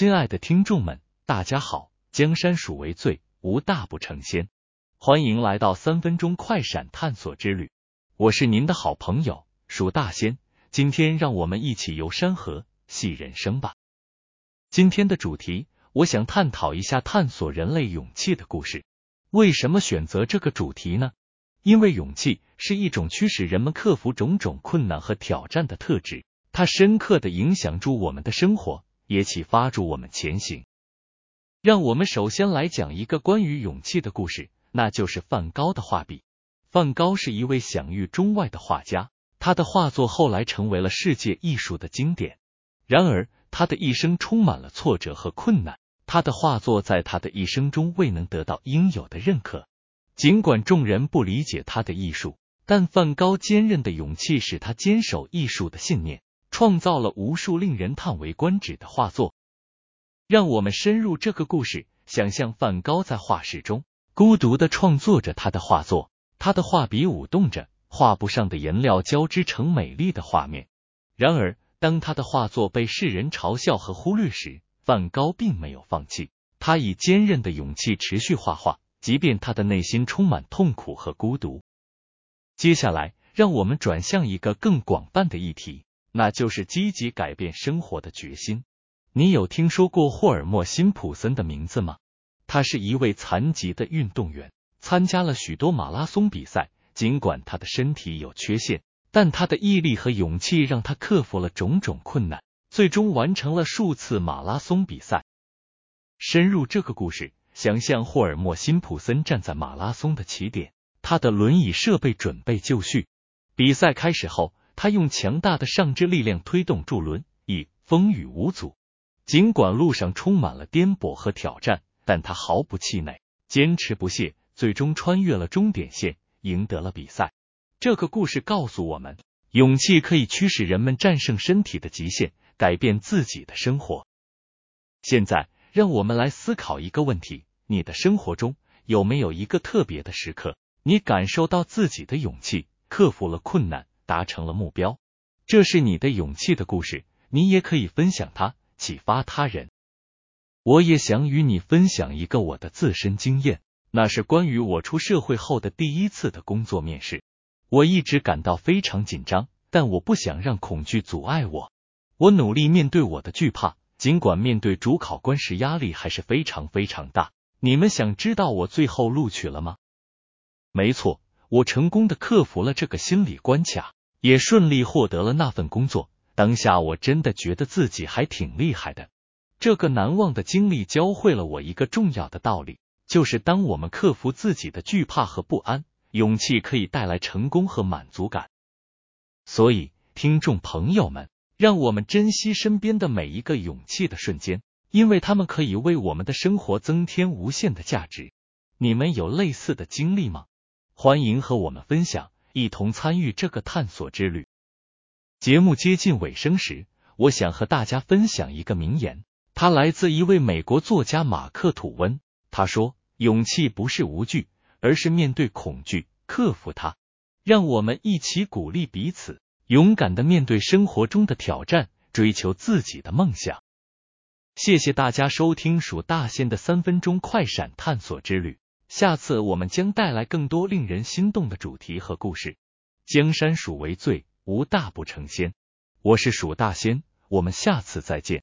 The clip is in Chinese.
亲爱的听众们，大家好！江山属为最，无大不成仙。欢迎来到三分钟快闪探索之旅，我是您的好朋友蜀大仙。今天让我们一起游山河，戏人生吧。今天的主题，我想探讨一下探索人类勇气的故事。为什么选择这个主题呢？因为勇气是一种驱使人们克服种种困难和挑战的特质，它深刻的影响住我们的生活。也启发住我们前行。让我们首先来讲一个关于勇气的故事，那就是梵高的画笔。梵高是一位享誉中外的画家，他的画作后来成为了世界艺术的经典。然而，他的一生充满了挫折和困难，他的画作在他的一生中未能得到应有的认可。尽管众人不理解他的艺术，但梵高坚韧的勇气使他坚守艺术的信念。创造了无数令人叹为观止的画作，让我们深入这个故事，想象梵高在画室中孤独的创作着他的画作，他的画笔舞动着，画布上的颜料交织成美丽的画面。然而，当他的画作被世人嘲笑和忽略时，梵高并没有放弃，他以坚韧的勇气持续画画，即便他的内心充满痛苦和孤独。接下来，让我们转向一个更广泛的议题。那就是积极改变生活的决心。你有听说过霍尔默·辛普森的名字吗？他是一位残疾的运动员，参加了许多马拉松比赛。尽管他的身体有缺陷，但他的毅力和勇气让他克服了种种困难，最终完成了数次马拉松比赛。深入这个故事，想象霍尔默·辛普森站在马拉松的起点，他的轮椅设备准备就绪。比赛开始后。他用强大的上肢力量推动助轮以，风雨无阻。尽管路上充满了颠簸和挑战，但他毫不气馁，坚持不懈，最终穿越了终点线，赢得了比赛。这个故事告诉我们，勇气可以驱使人们战胜身体的极限，改变自己的生活。现在，让我们来思考一个问题：你的生活中有没有一个特别的时刻，你感受到自己的勇气，克服了困难？达成了目标，这是你的勇气的故事，你也可以分享它，启发他人。我也想与你分享一个我的自身经验，那是关于我出社会后的第一次的工作面试。我一直感到非常紧张，但我不想让恐惧阻碍我。我努力面对我的惧怕，尽管面对主考官时压力还是非常非常大。你们想知道我最后录取了吗？没错，我成功的克服了这个心理关卡。也顺利获得了那份工作。当下我真的觉得自己还挺厉害的。这个难忘的经历教会了我一个重要的道理，就是当我们克服自己的惧怕和不安，勇气可以带来成功和满足感。所以，听众朋友们，让我们珍惜身边的每一个勇气的瞬间，因为他们可以为我们的生活增添无限的价值。你们有类似的经历吗？欢迎和我们分享。一同参与这个探索之旅。节目接近尾声时，我想和大家分享一个名言，它来自一位美国作家马克吐温。他说：“勇气不是无惧，而是面对恐惧，克服它。”让我们一起鼓励彼此，勇敢的面对生活中的挑战，追求自己的梦想。谢谢大家收听蜀大仙的三分钟快闪探索之旅。下次我们将带来更多令人心动的主题和故事。江山蜀为最，无大不成仙。我是蜀大仙，我们下次再见。